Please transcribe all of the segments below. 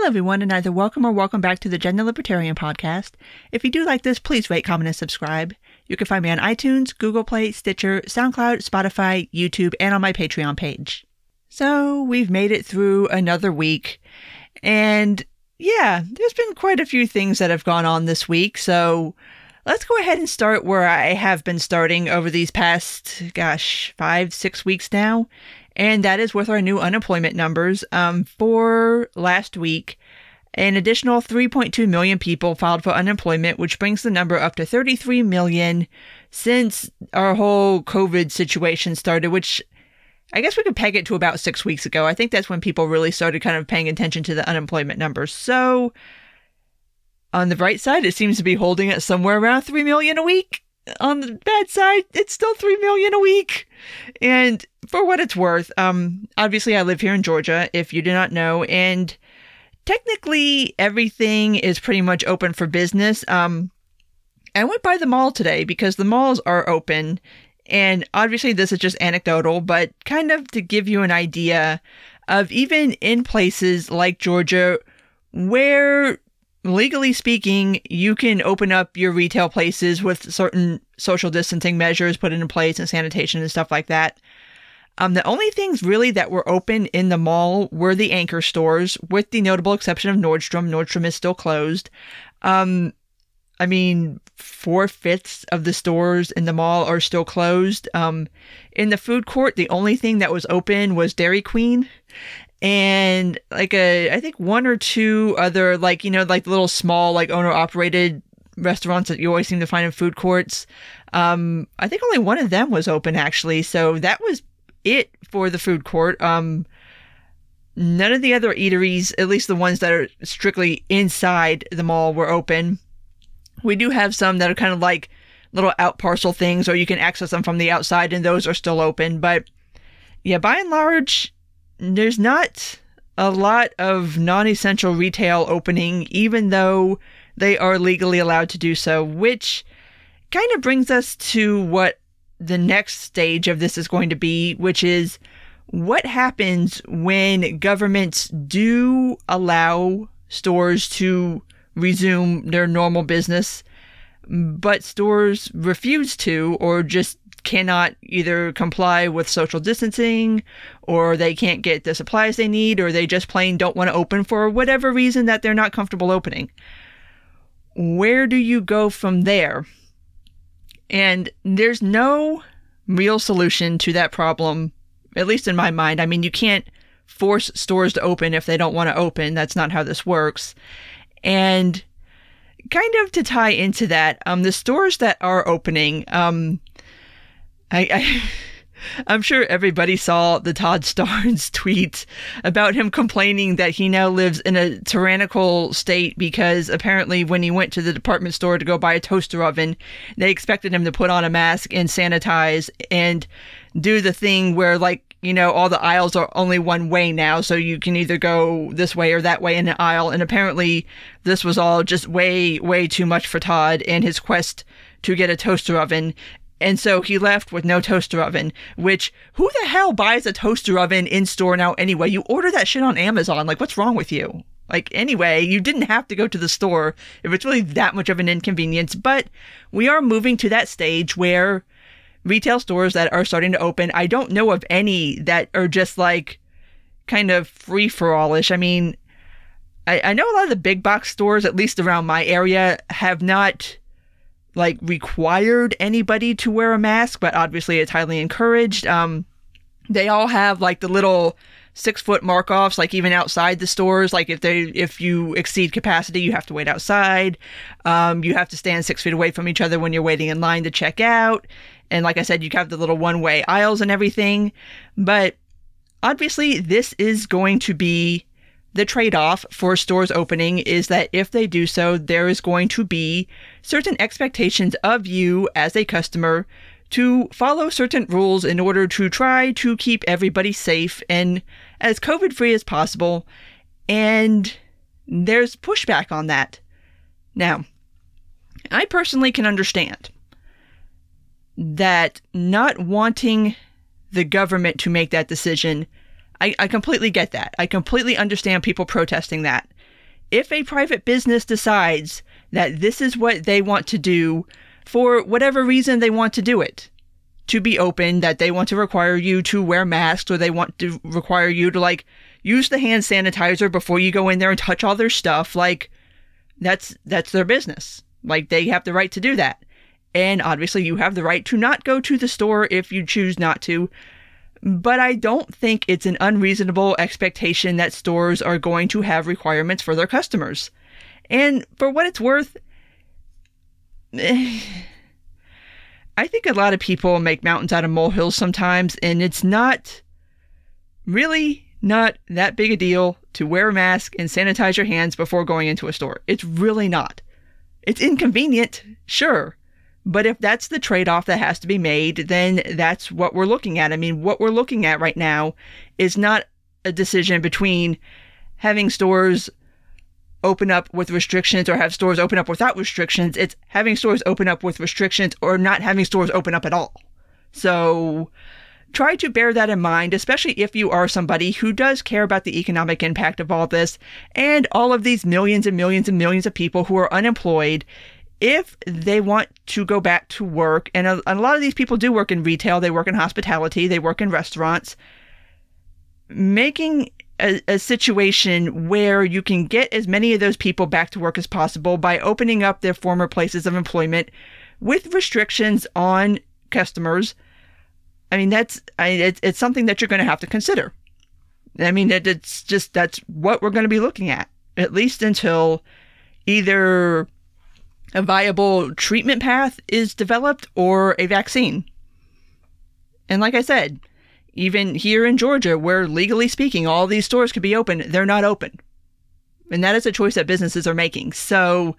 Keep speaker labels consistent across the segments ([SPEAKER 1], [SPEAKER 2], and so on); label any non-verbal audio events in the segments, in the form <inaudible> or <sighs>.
[SPEAKER 1] Hello, everyone, and either welcome or welcome back to the Gender Libertarian podcast. If you do like this, please rate, comment, and subscribe. You can find me on iTunes, Google Play, Stitcher, SoundCloud, Spotify, YouTube, and on my Patreon page. So, we've made it through another week, and yeah, there's been quite a few things that have gone on this week, so let's go ahead and start where I have been starting over these past, gosh, five, six weeks now and that is with our new unemployment numbers. Um, for last week, an additional 3.2 million people filed for unemployment, which brings the number up to 33 million since our whole COVID situation started, which I guess we could peg it to about six weeks ago. I think that's when people really started kind of paying attention to the unemployment numbers. So, on the bright side, it seems to be holding at somewhere around 3 million a week. On the bad side, it's still 3 million a week. And for what it's worth, um, obviously I live here in Georgia, if you do not know, and technically everything is pretty much open for business. Um, I went by the mall today because the malls are open, and obviously this is just anecdotal, but kind of to give you an idea of even in places like Georgia where legally speaking, you can open up your retail places with certain social distancing measures put into place and sanitation and stuff like that. Um, the only things really that were open in the mall were the anchor stores, with the notable exception of Nordstrom. Nordstrom is still closed. Um, I mean, four fifths of the stores in the mall are still closed. Um, in the food court, the only thing that was open was Dairy Queen, and like a, I think one or two other like you know like little small like owner operated restaurants that you always seem to find in food courts. Um, I think only one of them was open actually, so that was it for the food court. Um, none of the other eateries, at least the ones that are strictly inside the mall, were open. We do have some that are kind of like little out parcel things, or you can access them from the outside, and those are still open. But yeah, by and large, there's not a lot of non essential retail opening, even though they are legally allowed to do so, which kind of brings us to what the next stage of this is going to be, which is what happens when governments do allow stores to resume their normal business, but stores refuse to or just cannot either comply with social distancing or they can't get the supplies they need or they just plain don't want to open for whatever reason that they're not comfortable opening. Where do you go from there? And there's no real solution to that problem, at least in my mind. I mean, you can't force stores to open if they don't want to open. That's not how this works. And kind of to tie into that, um, the stores that are opening, um, I, I <laughs> I'm sure everybody saw the Todd Starnes <laughs> tweet about him complaining that he now lives in a tyrannical state because apparently when he went to the department store to go buy a toaster oven, they expected him to put on a mask and sanitize and do the thing where like you know, all the aisles are only one way now, so you can either go this way or that way in an aisle. And apparently, this was all just way, way too much for Todd and his quest to get a toaster oven. And so he left with no toaster oven, which who the hell buys a toaster oven in store now anyway? You order that shit on Amazon. Like, what's wrong with you? Like, anyway, you didn't have to go to the store if it's really that much of an inconvenience. But we are moving to that stage where retail stores that are starting to open, I don't know of any that are just like kind of free for allish. I mean, I, I know a lot of the big box stores, at least around my area, have not like required anybody to wear a mask, but obviously it's highly encouraged. Um, they all have like the little six foot mark offs, like even outside the stores. Like if they if you exceed capacity, you have to wait outside. Um, you have to stand six feet away from each other when you're waiting in line to check out. And like I said, you have the little one way aisles and everything. But obviously, this is going to be the trade off for stores opening is that if they do so, there is going to be certain expectations of you as a customer to follow certain rules in order to try to keep everybody safe and as COVID free as possible. And there's pushback on that. Now, I personally can understand that not wanting the government to make that decision I, I completely get that. I completely understand people protesting that. if a private business decides that this is what they want to do for whatever reason they want to do it, to be open, that they want to require you to wear masks or they want to require you to like use the hand sanitizer before you go in there and touch all their stuff, like that's that's their business. Like they have the right to do that. And obviously you have the right to not go to the store if you choose not to. But I don't think it's an unreasonable expectation that stores are going to have requirements for their customers. And for what it's worth, <sighs> I think a lot of people make mountains out of molehills sometimes, and it's not really not that big a deal to wear a mask and sanitize your hands before going into a store. It's really not. It's inconvenient, sure. But if that's the trade off that has to be made, then that's what we're looking at. I mean, what we're looking at right now is not a decision between having stores open up with restrictions or have stores open up without restrictions. It's having stores open up with restrictions or not having stores open up at all. So try to bear that in mind, especially if you are somebody who does care about the economic impact of all this and all of these millions and millions and millions of people who are unemployed. If they want to go back to work, and a, a lot of these people do work in retail, they work in hospitality, they work in restaurants, making a, a, situation where you can get as many of those people back to work as possible by opening up their former places of employment with restrictions on customers. I mean, that's I, it's, it's something that you're going to have to consider. I mean, it, it's just that's what we're going to be looking at, at least until either a viable treatment path is developed or a vaccine. And like I said, even here in Georgia, where legally speaking, all these stores could be open, they're not open. And that is a choice that businesses are making. So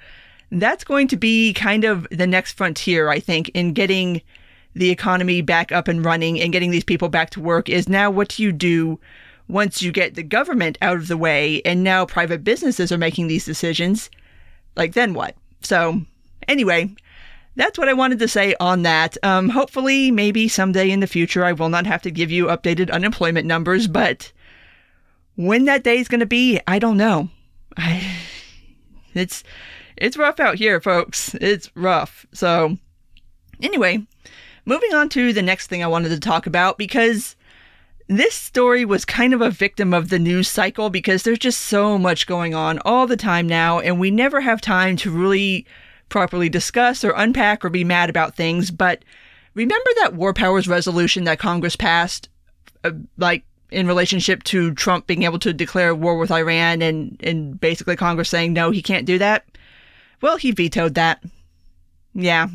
[SPEAKER 1] that's going to be kind of the next frontier, I think, in getting the economy back up and running and getting these people back to work is now what do you do once you get the government out of the way and now private businesses are making these decisions? Like, then what? So, anyway, that's what I wanted to say on that. Um, hopefully, maybe someday in the future, I will not have to give you updated unemployment numbers, but when that day is going to be, I don't know. I, it's it's rough out here, folks. It's rough. So, anyway, moving on to the next thing I wanted to talk about because this story was kind of a victim of the news cycle because there's just so much going on all the time now, and we never have time to really properly discuss or unpack or be mad about things. But remember that war powers resolution that Congress passed, uh, like in relationship to Trump being able to declare war with Iran and, and basically Congress saying, no, he can't do that? Well, he vetoed that. Yeah.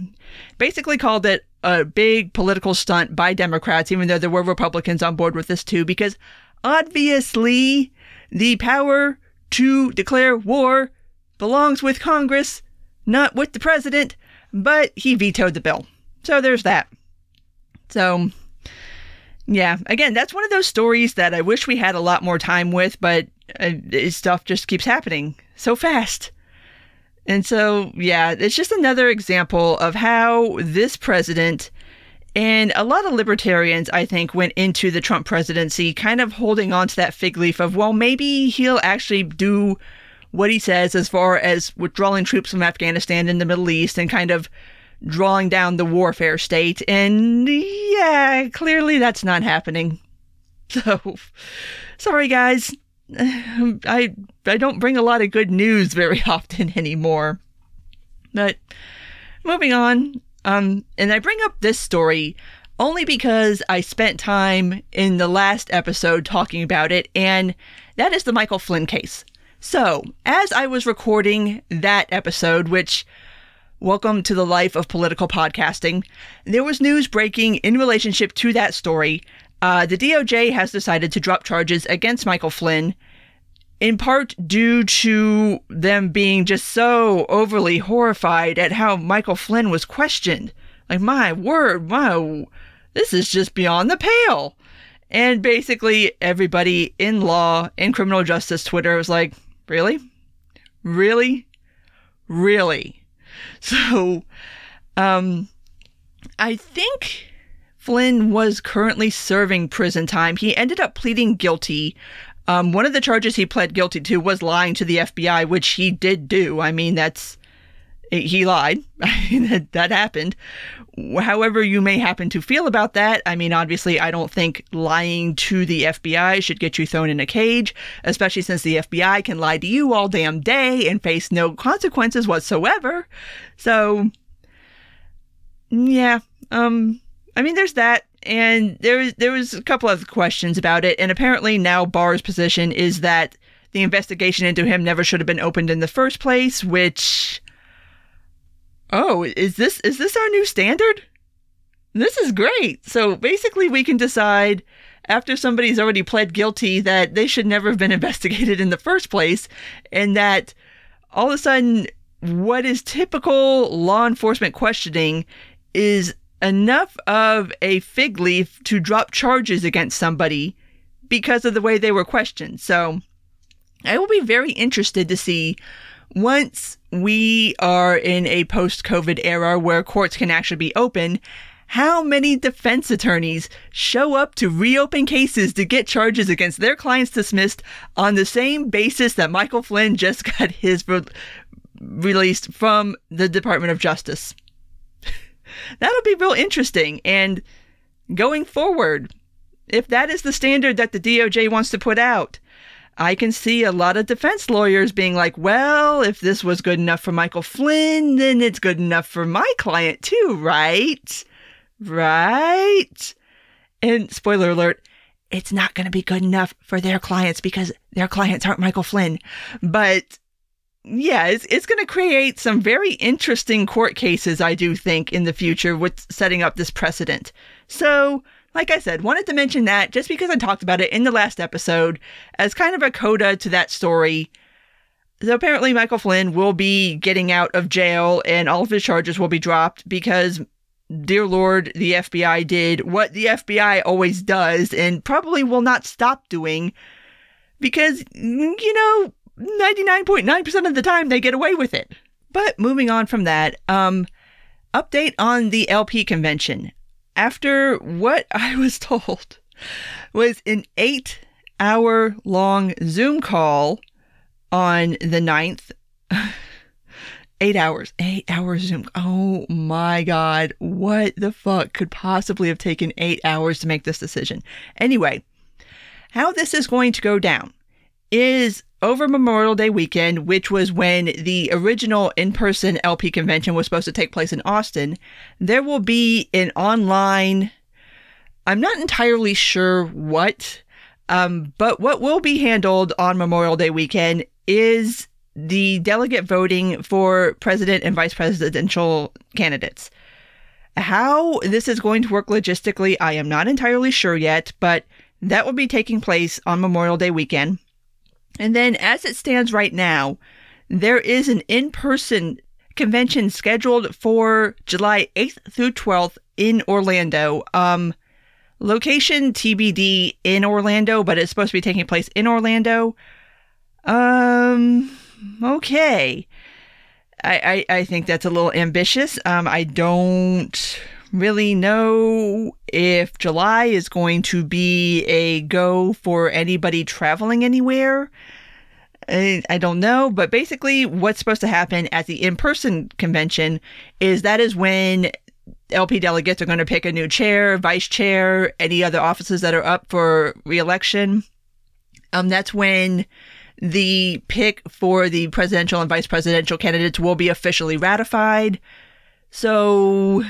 [SPEAKER 1] Basically called it a big political stunt by Democrats, even though there were Republicans on board with this too, because obviously the power to declare war belongs with Congress not with the president, but he vetoed the bill. So there's that. So, yeah, again, that's one of those stories that I wish we had a lot more time with, but uh, stuff just keeps happening so fast. And so, yeah, it's just another example of how this president and a lot of libertarians, I think, went into the Trump presidency kind of holding on to that fig leaf of, well, maybe he'll actually do what he says as far as withdrawing troops from Afghanistan in the Middle East and kind of drawing down the warfare state. And yeah, clearly that's not happening. <laughs> So, sorry guys. <sighs> I I don't bring a lot of good news very <laughs> often anymore. But moving on, um, and I bring up this story only because I spent time in the last episode talking about it, and that is the Michael Flynn case. So, as I was recording that episode, which welcome to the life of political podcasting, there was news breaking in relationship to that story. Uh, the DOJ has decided to drop charges against Michael Flynn, in part due to them being just so overly horrified at how Michael Flynn was questioned. Like, my word, wow, this is just beyond the pale. And basically, everybody in law, in criminal justice Twitter was like, Really? Really? Really? <laughs> So, um, I think Flynn was currently serving prison time. He ended up pleading guilty Um, one of the charges he pled guilty to was lying to the FBI, which he did do. I mean, that's he lied. <laughs> that, that happened. However, you may happen to feel about that. I mean, obviously, I don't think lying to the FBI should get you thrown in a cage, especially since the FBI can lie to you all damn day and face no consequences whatsoever. So, yeah, um, I mean, there's that, and there was there was a couple of questions about it, and apparently now Barr's position is that the investigation into him never should have been opened in the first place, which oh, is this is this our new standard? This is great. So basically, we can decide after somebody's already pled guilty that they should never have been <laughs> investigated in the first place, and that all of a sudden, what is typical law enforcement questioning is enough of a fig leaf to drop charges against somebody because of the way they were questioned. So I will be very interested to see once we are in a post COVID era where courts can actually be open, how many defense attorneys show up to reopen cases to get charges against their clients dismissed on the same basis that Michael Flynn just <laughs> got his re- released from the Department of Justice? That'll be real interesting. And going forward, if that is the standard that the DOJ wants to put out, I can see a lot of defense lawyers being like, well, if this was good enough for Michael Flynn, then it's good enough for my client too, right? Right? And spoiler alert, it's not going to be good enough for their clients because their clients aren't Michael Flynn. But yeah, it's, it's going to create some very interesting court cases, I do think, in the future with setting up this precedent. So, like I said, wanted to mention that just because I talked about it in the last episode as kind of a coda to that story. So apparently, Michael Flynn will be getting out of jail and all of his charges will be dropped because, dear Lord, the FBI did what the FBI always does and probably will not stop doing because, you know, 99.9% of the time they get away with it. But moving on from that, um, update on the LP convention after what <laughs> I was told was an eight hour long Zoom call on the 9th. <laughs> eight hours, eight hours Zoom. Oh my God. What the fuck could possibly have taken eight hours to make this decision? Anyway, how this is going to go down is over Memorial Day weekend, which was when the original in person LP convention was supposed to take place in Austin, there will be an online, I'm not entirely sure what, um, but what will be handled on Memorial Day weekend is the delegate voting for president and vice presidential candidates. How this is going to work logistically, I am not entirely sure yet, but that will be taking place on Memorial Day weekend. And then, as it stands right now, there is an in person convention scheduled for July 8th through 12th in Orlando. Um, location TBD in Orlando, but it's supposed to be taking place in Orlando. Um, okay. I, I, I think that's a little ambitious. Um, I don't really know if July is going to be a go for anybody traveling anywhere. I, don't know, but basically, what's supposed to happen at the in person convention is that is when LP delegates are going to pick a new chair, vice chair, any other offices that are up for reelection. Um, that's when the pick for the presidential and vice presidential candidates will be officially ratified. So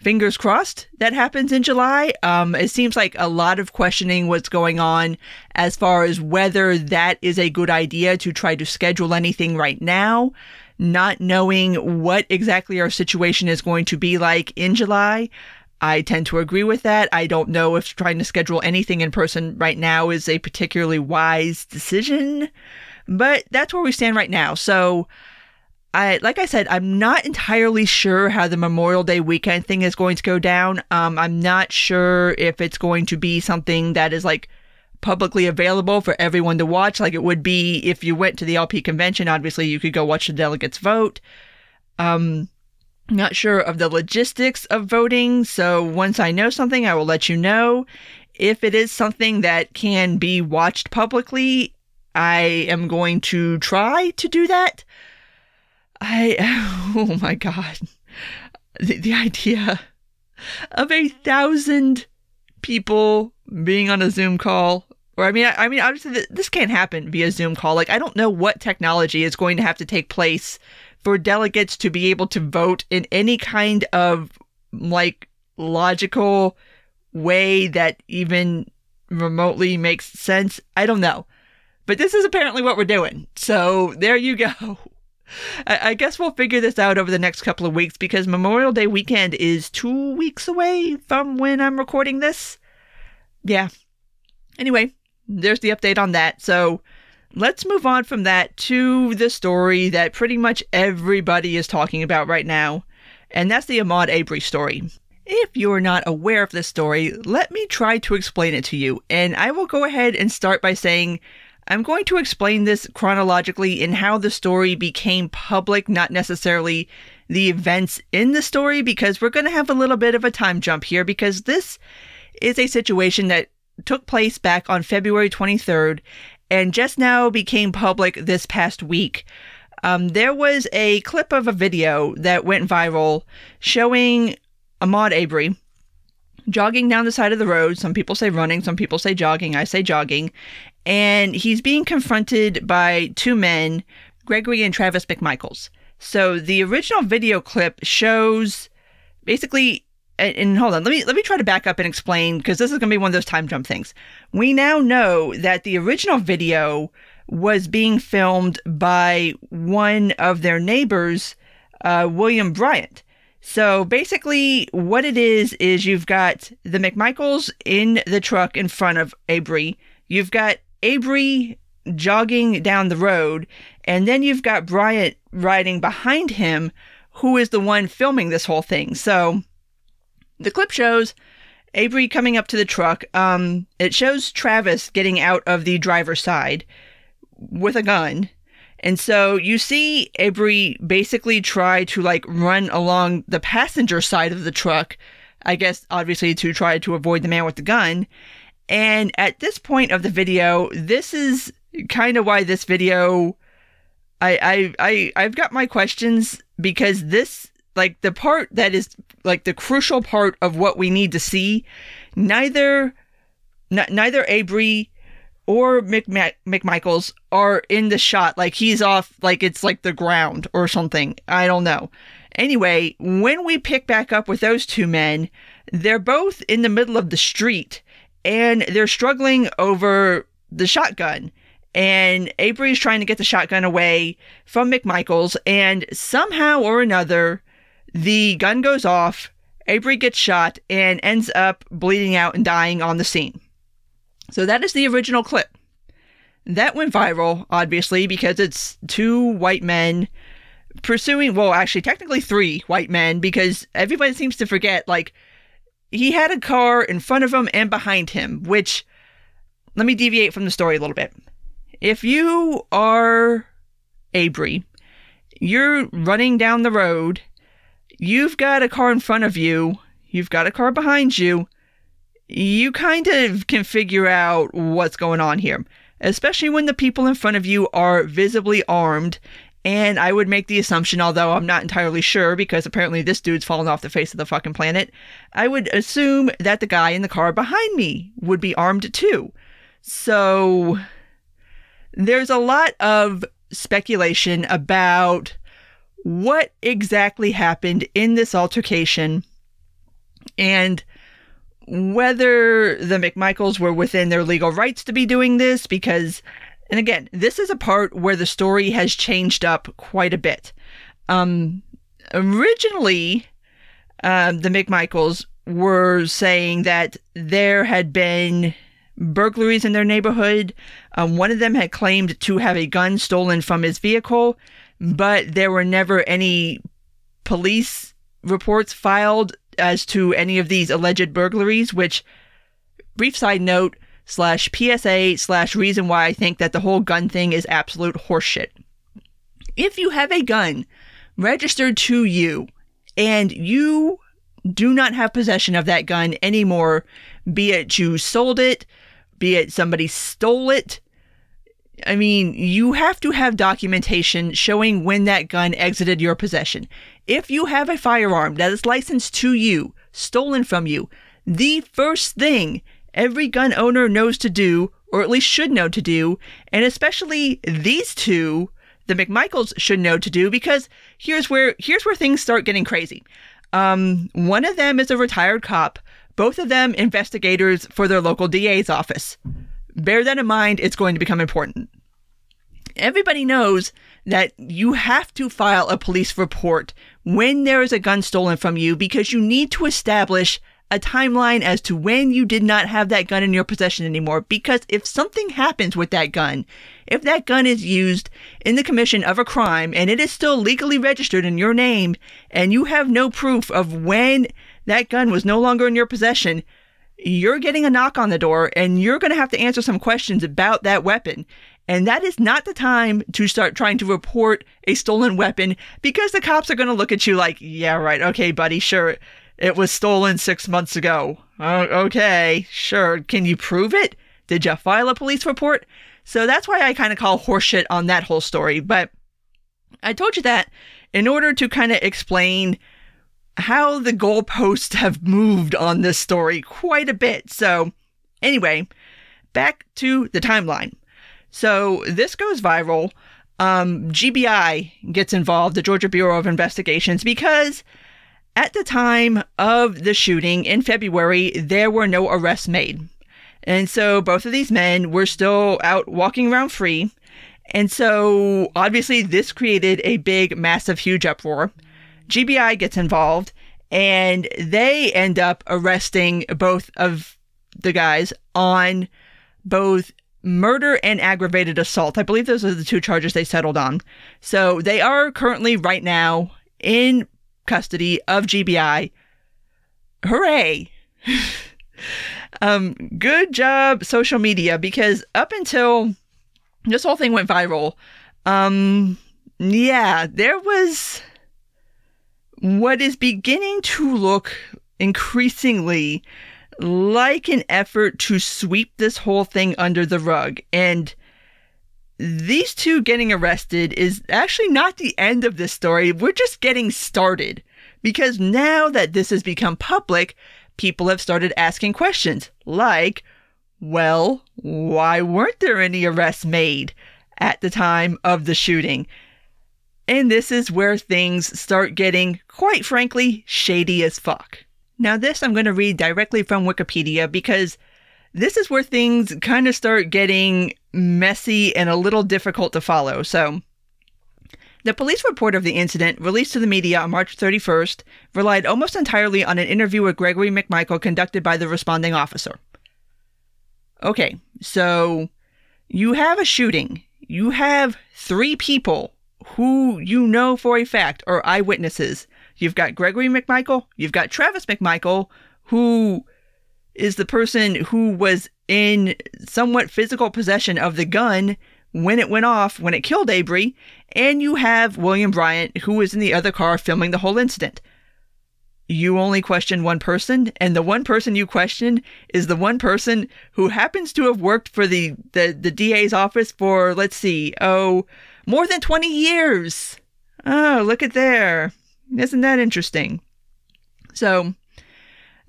[SPEAKER 1] fingers crossed that happens in July. Um, it seems like a lot of questioning what's going on as far as whether that is a good idea to try to schedule anything right now, not knowing what exactly our situation is going to be like in July. I tend to agree with that. I don't know if trying to schedule anything in person right now is a particularly wise decision, but that's where we stand right now. So, I like I said, I'm not entirely sure how the Memorial Day weekend thing is going to go down. Um, I'm not sure if it's going to be something that is like publicly available for everyone to watch, like it would be if you went to the LP convention. Obviously, you could go watch the delegates vote. Um, not sure of the logistics of voting, so once I know something, I will let you know. if it is something that can be watched publicly, I am going to try to do that. I, <laughs> oh my God. The, the idea of a thousand people being on a Zoom call. Or I mean, I, I mean, obviously this can't happen via Zoom call. Like, I don't know what technology is going to have to take place for delegates to be able to vote in any kind of like logical way that even remotely makes sense. I don't know. But this is apparently what we're doing. So there you go. I, guess we'll figure this out over the next couple of weeks because Memorial Day weekend is two weeks away from when I'm recording this. Yeah. Anyway, there's the update on that. So let's move on from that to the story that pretty much everybody is talking about right now, and that's the Ahmaud Arbery story. If you're not aware of this story, let me try to explain it to you, and I will go ahead and start by saying I'm going to explain this chronologically in how the story became public, not necessarily the events in the story, because we're going to have a little bit of a time jump here, because this is a situation that took place back on February 23rd and just now became public this past week. Um, there was a clip of a video that went viral showing Ahmaud Arbery jogging down the side of the road. Some people say running, some people say jogging. I say jogging. And he's being confronted by two men, Gregory and Travis McMichaels. So the original video clip shows basically and, hold on, let me let me try to back up and explain because this is going to be one of those time jump things. We now know that the original video was being filmed by one of their neighbors, uh, William Bryant. So basically, what it is is you've got the McMichaels in the truck in front of Arbery. You've got Arbery jogging down the road, and then you've got Bryant riding behind him, who is the one filming this whole thing. So the clip shows Arbery coming up to the truck. Um, it shows Travis getting out of the driver's side with a gun. And so you see Arbery basically try to like run along the passenger side of the truck, I guess obviously to try to avoid the man with the gun. And at this point of the video, this is kind of why this video I I I I've got my questions because this like the part that is like the crucial part of what we need to see, neither n- neither Arbery or McMa- McMichaels are in the shot. Like he's off, like it's like the ground or something. I don't know. Anyway, when we pick back up with those two men, they're both in the middle of the street and they're struggling over the shotgun. And Arbery is trying to get the shotgun away from McMichaels, and somehow or another, the gun goes off, Arbery gets shot, and ends up bleeding out and dying on the scene. So that is the original clip. That went viral, obviously, because it's two white men pursuing, well, actually, technically three white men, because everybody seems to forget, like, he had a car in front of him and behind him, which, let me deviate from the story a little bit. If you are Arbery, you're running down the road you've got a car in front of you, you've got a car behind you, you kind of can figure out what's going on here, especially when the people in front of you are visibly armed. And I would make the assumption, although I'm not entirely sure because apparently this dude's fallen off the face of the fucking planet, I would assume that the guy in the car behind me would be armed too. So there's a lot of speculation about what exactly happened in this altercation and whether the McMichaels were within their legal rights to be doing this because and again this is a part where the story has changed up quite a bit um originally um, the McMichaels were saying that there had been burglaries in their neighborhood. Um, one of them had claimed to have a gun stolen from his vehicle but there were never any police reports filed as to any of these alleged burglaries, which, brief side note, slash PSA slash reason why I think that the whole gun thing is absolute horseshit. If you have a gun registered to you and you do not have possession of that gun anymore be it you sold it, be it somebody stole it. I mean, you have to have documentation showing when that gun exited your possession. If you have a firearm that is licensed to you, stolen from you, the first thing every gun owner knows to do, or at least should know to do, and especially these two, the McMichaels should know to do, because here's where here's where things start getting crazy. Um, one of them is a retired cop, both of them investigators for their local DA's office. Bear that in mind, it's going to become important. Everybody knows that you have to file a police report when there is a gun stolen from you because you need to establish a timeline as to when you did not have that gun in your possession anymore. Because if something happens with that gun, if that gun is used in the commission of a crime and it is still legally registered in your name and you have no proof of when that gun was no longer in your possession, you're getting a knock on the door and you're going to have to answer some questions about that weapon. And that is not the time to start trying to report a stolen weapon because the cops are going to look at you like, yeah, right. Okay, buddy, sure. It was stolen six months ago. Uh, okay, sure. Can you prove it? Did you file a police report? So that's why I kind of call horseshit on that whole story. But I told you that in order to kind of explain how the goalposts have moved on this story quite a bit. So, anyway, back to the timeline. So, this goes viral. Um, GBI gets involved, the Georgia Bureau of Investigations, because at the time of the shooting in February, there were no arrests made. And so both of these men were still out walking around free. And so obviously this created a big, massive, huge uproar. GBI gets involved and they end up arresting both of the guys on both murder and aggravated assault. I believe those are the two charges they settled on. So they are currently right now in custody of GBI. Hooray! <laughs> um, good job, social media, because up until this whole thing went viral, um, yeah, there was what is beginning to look increasingly like an effort to sweep this whole thing under the rug. And these two getting arrested is actually not the end of this story. We're just getting started. Because now that this has become public, people have started asking questions like, well, why weren't there any arrests made at the time of the shooting? And this is where things start getting, quite frankly, shady as fuck. Now, this I'm going to read directly from Wikipedia because this is where things kind of start getting messy and a little difficult to follow. So, the police report of the incident, released to the media on March 31st, relied almost entirely on an interview with Gregory McMichael conducted by the responding officer. Okay, so you have a shooting. You have three people who you know for a fact are eyewitnesses. You've got Gregory McMichael, you've got Travis McMichael, who is the person who was in somewhat physical possession of the gun when it went off, when it killed Arbery, and you have William Bryant, who was in the other car filming the whole incident. You only question one person, and the one person you question is the one person who happens to have worked for the, the, the DA's office for, let's see, oh, more than 20 years. Oh, look at there. Isn't that interesting? So,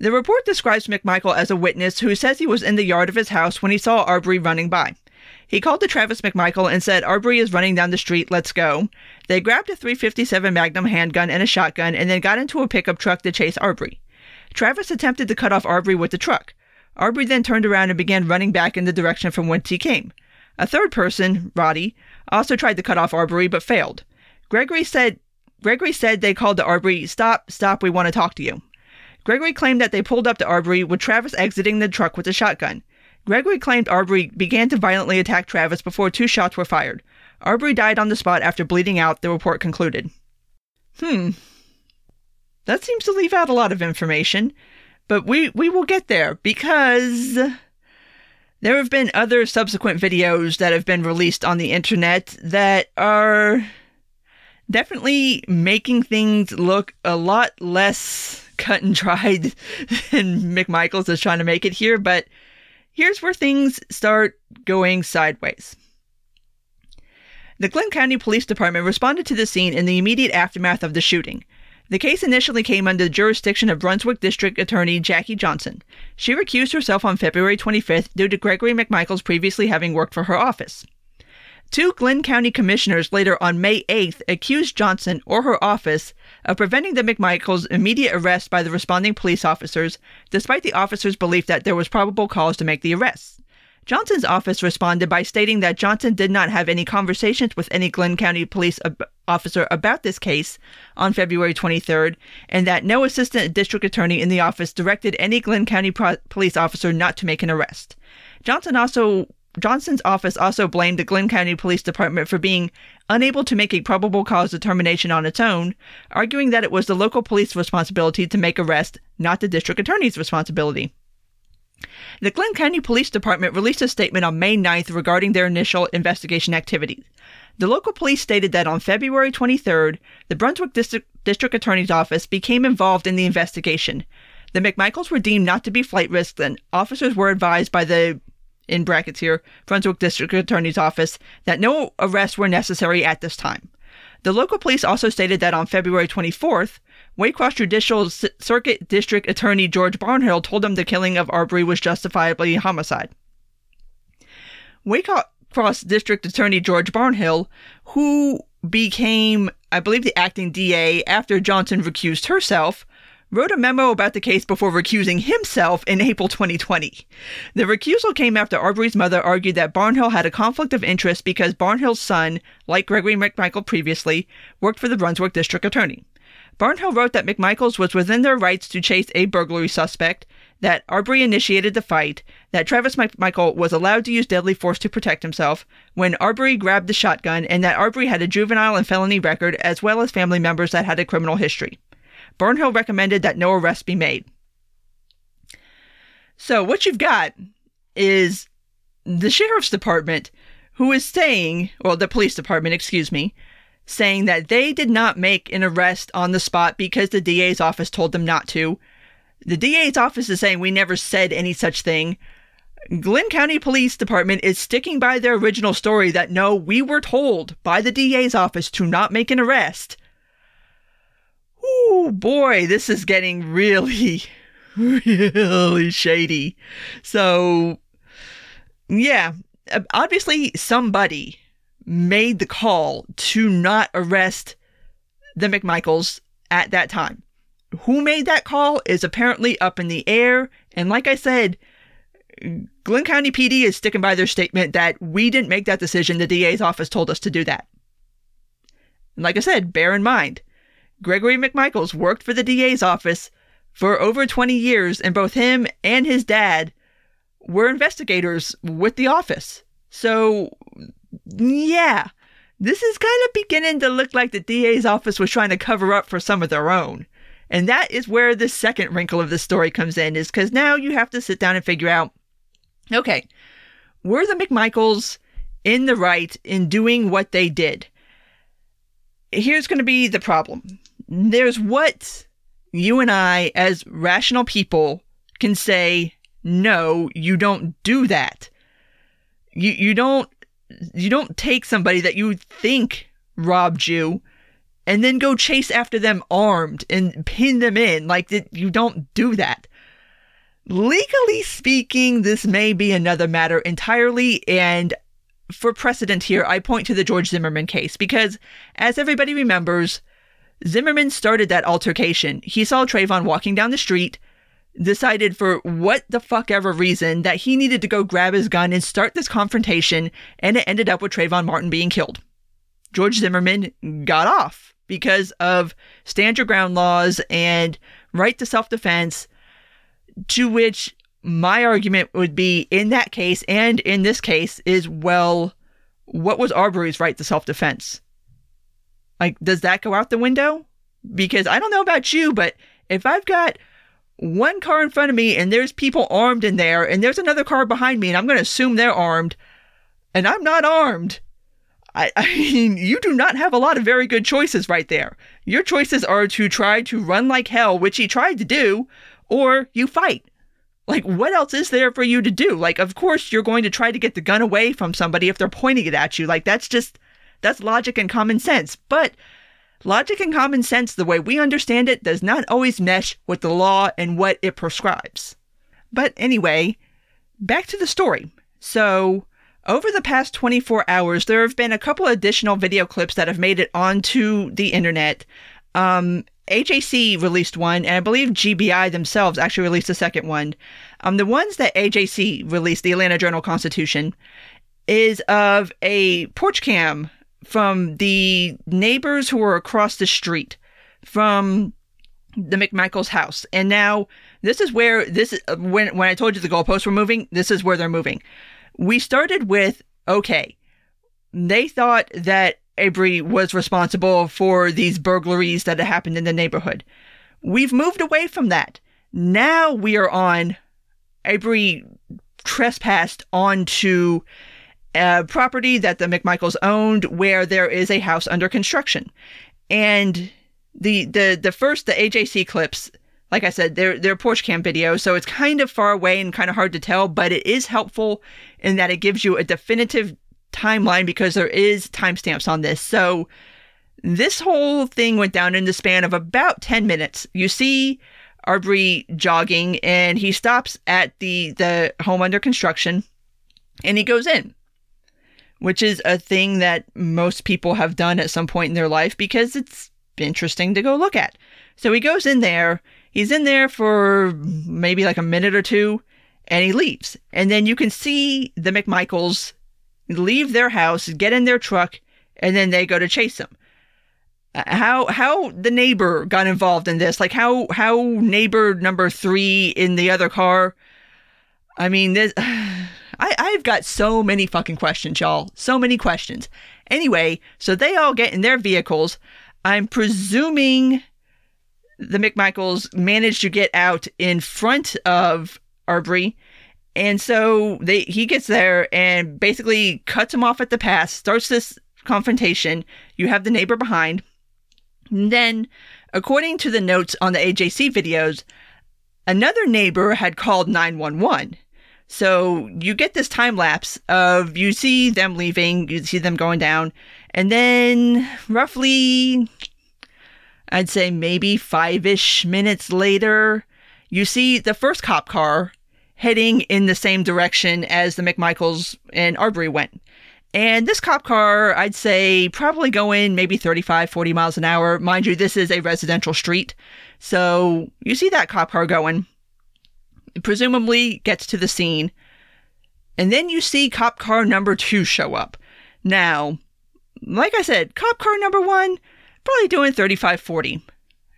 [SPEAKER 1] the report describes McMichael as a witness who says he was in the yard of his house when he saw Arbery running by. He called to Travis McMichael and said, Arbery is running down the street, let's go. They grabbed a 357 Magnum handgun and a shotgun and then got into a pickup truck to chase Arbery. Travis attempted to cut off Arbery with the truck. Arbery then turned around and began running back in the direction from whence he came. A third person, Roddy, also tried to cut off Arbery but failed. Gregory said Gregory said they called to Arbery, Stop, stop, we want to talk to you. Gregory claimed that they pulled up to Arbery with Travis exiting the truck with a shotgun. Gregory claimed Arbery began to violently attack Travis before two shots were fired. Arbery died on the spot after bleeding out, the report concluded. Hmm. That seems to leave out a lot of information, but we, we will get there because there have been other subsequent videos that have been released on the internet that are definitely making things look a lot less cut and dried <laughs> than McMichaels is trying to make it here, but here's where things start going sideways. The Glynn County Police Department responded to the scene in the immediate aftermath of the shooting. The case initially came under the jurisdiction of Brunswick District Attorney Jackie Johnson. She recused herself on February 25th due to Gregory McMichaels previously having worked for her office. Two Glynn County commissioners later on May 8th accused Johnson or her office of preventing the McMichaels' immediate arrest by the responding police officers, despite the officers' belief that there was probable cause to make the arrests. Johnson's office responded by stating that Johnson did not have any conversations with any Glynn County police ab- officer about this case on February 23rd, and that no assistant district attorney in the office directed any Glynn County pro- police officer not to make an arrest. Johnson also Johnson's office also blamed the Glynn County Police Department for being unable to make a probable cause determination on its own, arguing that it was the local police responsibility to make arrest, not the district attorney's responsibility. The Glynn County Police Department released a statement on May 9th regarding their initial investigation activities. The local police stated that on February 23rd, the Brunswick District, District Attorney's Office became involved in the investigation. The McMichaels were deemed not to be flight risks, and officers were advised by the in brackets here, Brunswick District Attorney's Office, that no arrests were necessary at this time. The local police also stated that on February 24th, Waycross Judicial C- Circuit District Attorney George Barnhill told them the killing of Arbery was justifiably homicide. Waycross District Attorney George Barnhill, who became, I believe, the acting DA after Johnson recused herself, wrote a memo about the case before recusing himself in April 2020. The recusal came after Arbery's mother argued that Barnhill had a conflict of interest because Barnhill's son, like Gregory McMichael previously, worked for the Brunswick District Attorney. Barnhill wrote that McMichaels was within their rights to chase a burglary suspect, that Arbery initiated the fight, that Travis McMichael was allowed to use deadly force to protect himself when Arbery grabbed the shotgun, and that Arbery had a juvenile and felony record as well as family members that had a criminal history. Barnhill recommended that no arrests be made. So, what you've got is the sheriff's department who is saying, or the police department, excuse me, saying that they did not make an arrest on the spot because the DA's office told them not to. The DA's office is saying we never said any such thing. Glynn County Police Department is sticking by their original story that no, we were told by the DA's office to not make an arrest. Oh boy, this is getting really, <laughs> really shady. So, yeah, obviously somebody made the call to not arrest the McMichaels at that time. Who made that call is apparently up in the air. And like I said, Glynn County PD is sticking by their statement that we didn't make that decision. The DA's office told us to do that. And like I said, bear in mind, Gregory McMichaels worked for the DA's office for over 20 years, and both him and his dad were investigators with the office. So, yeah, this is kind of beginning to look like the DA's office was trying to cover up for some of their own. And that is where the second wrinkle of the story comes in, is because now you have to sit down and figure out okay, were the McMichaels in the right in doing what they did? Here's going to be the problem there's what you and I, as rational people, can say, no, you don't do that. You, you don't you don't take somebody that you think robbed you and then go chase after them armed and pin them in like that you don't do that legally speaking this may be another matter entirely and for precedent here i point to the george zimmerman case because as everybody remembers Zimmerman started that altercation. He saw Trayvon walking down the street, decided for what the fuck ever reason that he needed to go grab his gun and start this confrontation, and it ended up with Trayvon Martin being killed. George Zimmerman got off because of stand your ground laws and right to self defense, to which my argument would be in that case and in this case is well, what was Arbery's right to self defense? Like, does that go out the window? Because I don't know about you, but if I've got one car in front of me and there's people armed in there and there's another car behind me and I'm going to assume they're armed and I'm not armed, I, <laughs> I mean, you do not have a lot of very good choices right there. Your choices are to try to run like hell, which he tried to do, or you fight. Like, what else is there for you to do? Like, of course, you're going to try to get the gun away from somebody if they're pointing it at you. Like, that's just, that's logic and common sense. But logic and common sense, the way we understand it, does not always mesh with the law and what it prescribes. But anyway, back to the story. So, over the past 24 hours, there have been a couple additional video clips that have made it onto the internet. Um, AJC released one, and I believe GBI themselves actually released a second one. Um, the ones that AJC released, the Atlanta Journal Constitution, is of a porch cam from the neighbors who were across the street from the McMichaels house. And now this is where this when when I told you the goalposts were moving, this is where they're moving we started with okay, they thought that Arbery was responsible for these burglaries that had happened in the neighborhood. We've moved away from that. Now we are on Arbery trespassed onto a property that the McMichaels owned where there is a house under construction. And the the the first the AJC clips like I said, they're they're porch cam videos, so it's kind of far away and kind of hard to tell, but it is helpful in that it gives you a definitive timeline because there is timestamps on this. So this whole thing went down in the span of about 10 minutes. You see Arbery jogging and he stops at the the home under construction and he goes in. Which is a thing that most people have done at some point in their life because it's interesting to go look at. So he goes in there He's in there for maybe like a minute or two and he leaves. And then you can see the McMichaels leave their house, get in their truck, and then they go to chase him. Uh, how how the neighbor got involved in this? Like how how neighbor number three in the other car? I mean, this. <sighs> I I've got so many fucking questions, y'all. So many questions. Anyway, so they all get in their vehicles. I'm presuming the McMichaels managed to get out in front of Arbery. And so they he gets there and basically cuts him off at the pass, starts this confrontation. You have the neighbor behind. And then, according to the notes on the AJC videos, another neighbor had called 911. So you get this time lapse of you see them leaving, you see them going down, and then roughly I'd say maybe five ish minutes later, you see the first cop car heading in the same direction as the McMichaels and Arbery went. And this cop car, I'd say probably going maybe 35, 40 miles an hour. Mind you, this is a residential street. So you see that cop car going, presumably gets to the scene. And then you see cop car number two show up. Now, like I said, cop car number one, probably doing 35 40.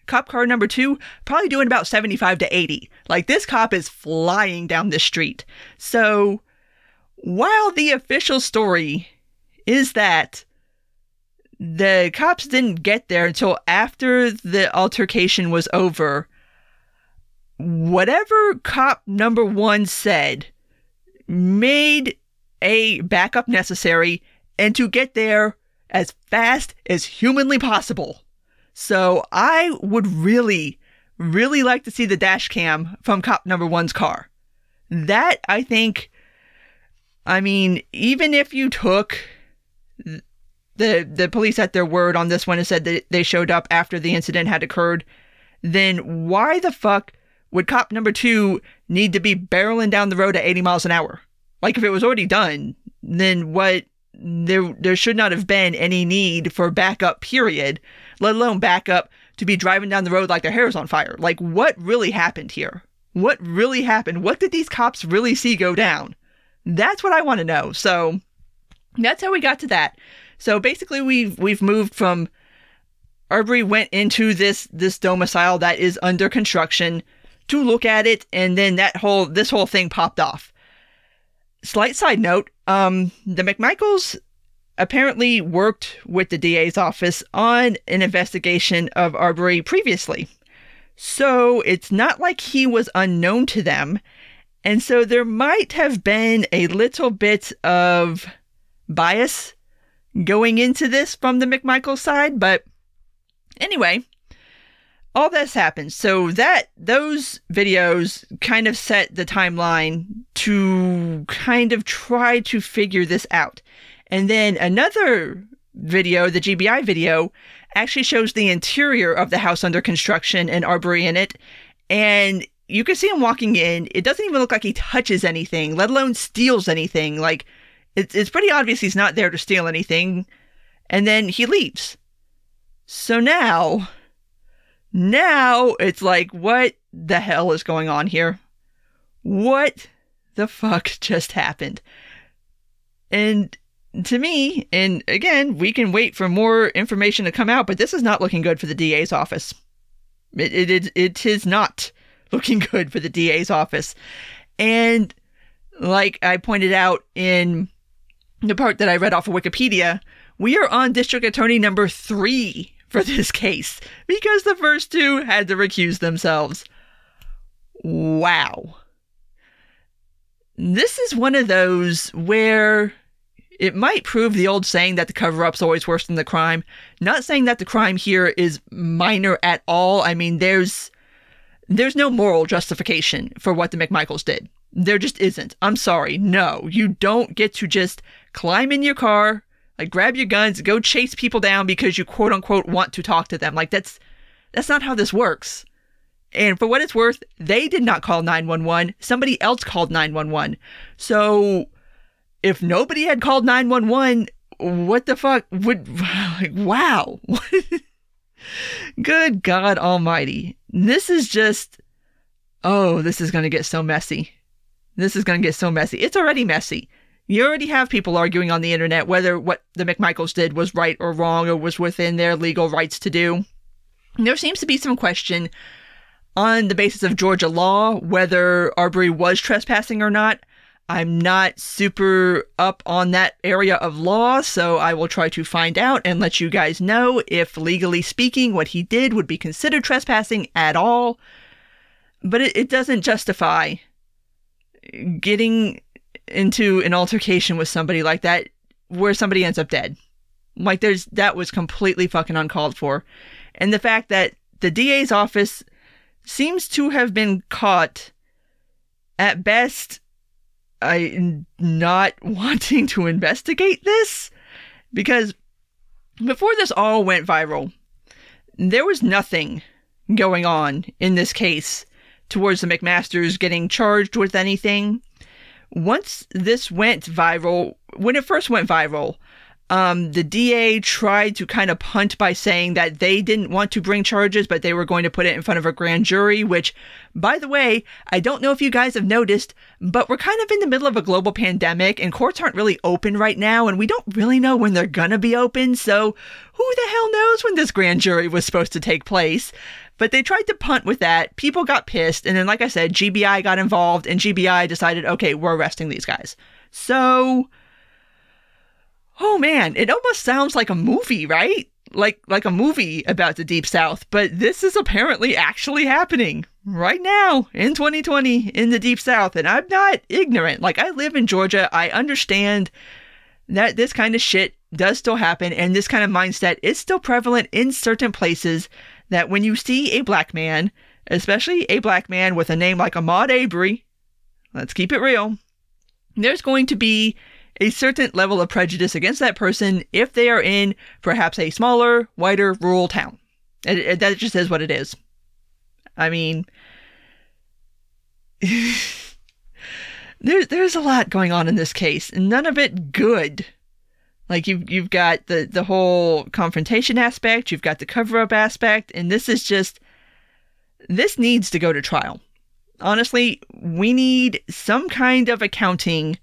[SPEAKER 1] Cop car number two, probably doing about 75 to 80. Like this cop is flying down the street. So while the official story is that the cops didn't get there until after the altercation was over, whatever cop number one said made a backup necessary, and to get there, as fast as humanly possible. So I would really, really like to see the dash cam from cop number one's car. That I think, I mean, even if you took the the police at their word on this one and said that they showed up after the incident had occurred, then why the fuck would cop number two need to be barreling down the road at 80 miles an hour? Like if it was already done, then what there there should not have been any need for backup period let alone backup to be driving down the road like their hair is on fire. Like what really happened here? What really happened? What did these cops really see go down? That's what i want to know. So that's how we got to that. So basically we've we've moved from Arbery went into this this domicile that is under construction to look at it and then that whole this whole thing popped off slight side note um, the McMichaels apparently worked with the DA's office on an investigation of Arbery previously. So it's not like he was unknown to them. And so there might have been a little bit of bias going into this from the McMichael side, but anyway, all this happened. So that those videos kind of set the timeline to kind of try to figure this out. And then another video, the GBI video, actually shows the interior of the house under construction and Arbery in it. And you can see him walking in. It doesn't even look like he touches anything, let alone steals anything. Like it's it's pretty obvious he's not there to steal anything. And then he leaves. So now now it's like, what the hell is going on here? What the fuck <laughs> just happened? And to me, and again, we can wait for more information to come out, but this is not looking good for the DA's office. It, it, it, it is not <laughs> looking good for the DA's office. And like I pointed out in the part that I read off of Wikipedia, we are on district attorney number three for this case because the first two had to recuse themselves. Wow. This is one of those where it might prove the old saying that the cover up's always worse than the crime. Not saying that the crime here is minor at all. I mean, there's there's no moral justification for what the McMichaels did. There just isn't. I'm sorry. No, you don't get to just climb in your car, like grab your guns, go chase people down because you quote unquote want to talk to them. Like that's that's not how this works. And for what it's worth, they did not call 911. Somebody else called 911. So if nobody had called 911, what the fuck would <laughs> like wow. <laughs> Good God Almighty. This is just oh, this is going to get so messy. This is going to get so messy. It's already messy. You already have people arguing on the internet whether what the McMichaels did was right or wrong or was within their legal rights to do. There seems to be some question on the basis of Georgia law whether Arbery was trespassing or not. I'm not super up on that area of law, so I will try to find out and let you guys know if legally speaking what he did would be considered trespassing at all. But it, it doesn't justify getting into an altercation with somebody like that where somebody ends up dead. Like there's that was completely fucking uncalled for. And the fact that the DA's office seems to have been caught at best I not <laughs> wanting to investigate this because before this all went viral, there was nothing going on in this case towards the McMasters getting charged with anything once this went viral, when it first went viral, um, the DA tried to kind of punt by saying that they didn't want to bring charges, but they were going to put it in front of a grand jury, which, by the way, I don't know if you guys have noticed, but we're kind of in the middle of a global pandemic and courts aren't really open right now, and we don't really know when they're gonna be open, so who the hell knows when this grand jury was supposed to take place? But they tried to punt with that. People got pissed. And then, like I said, GBI got involved and GBI decided, okay, we're arresting these guys. So, oh man, it almost sounds like a movie, right? Like, like a movie about the Deep South, but this is apparently actually happening right now in 2020 in the Deep South. And I'm not ignorant. Like, I live in Georgia. I understand that this kind of shit does still happen and this kind of mindset is still prevalent in certain places that when you see a black man, especially a black man with a name like Ahmaud Arbery, let's keep it real, there's going to be a certain level of prejudice against that person if they are in perhaps a smaller, whiter, rural town. It, it, that just is what it is. I mean, <laughs> there's there's a lot going on in this case, none of it good. Like you've you've got the the whole confrontation aspect, you've got the cover up aspect, and this is just this needs to go to trial. Honestly, we need some kind of accounting,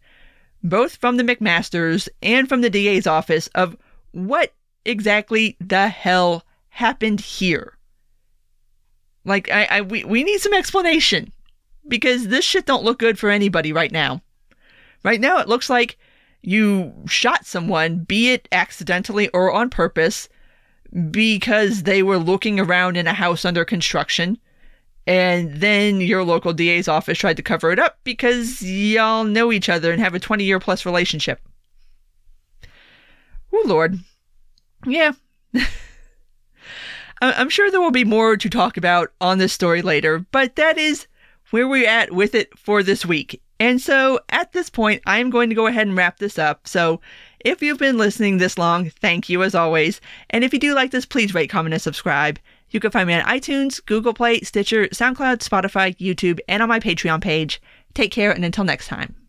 [SPEAKER 1] both from the McMasters and from the DA's office, of what exactly the hell happened here. Like I, I we, we need some explanation because this shit don't look good for anybody right now. Right now it looks like you shot someone, be it accidentally or on purpose, because they were looking around in a house under construction. And then your local DA's office tried to cover it up because y'all know each other and have a 20 year plus relationship. Oh, Lord. Yeah. <laughs> I'm sure there will be more to talk about on this story later, but that is where we're at with it for this week. And so at this point, I'm going to go ahead and wrap this up. So if you've been listening this long, thank you as always. And if you do like this, please rate, comment, and subscribe. You can find me on iTunes, Google Play, Stitcher, SoundCloud, Spotify, YouTube, and on my Patreon page. Take care, and until next time.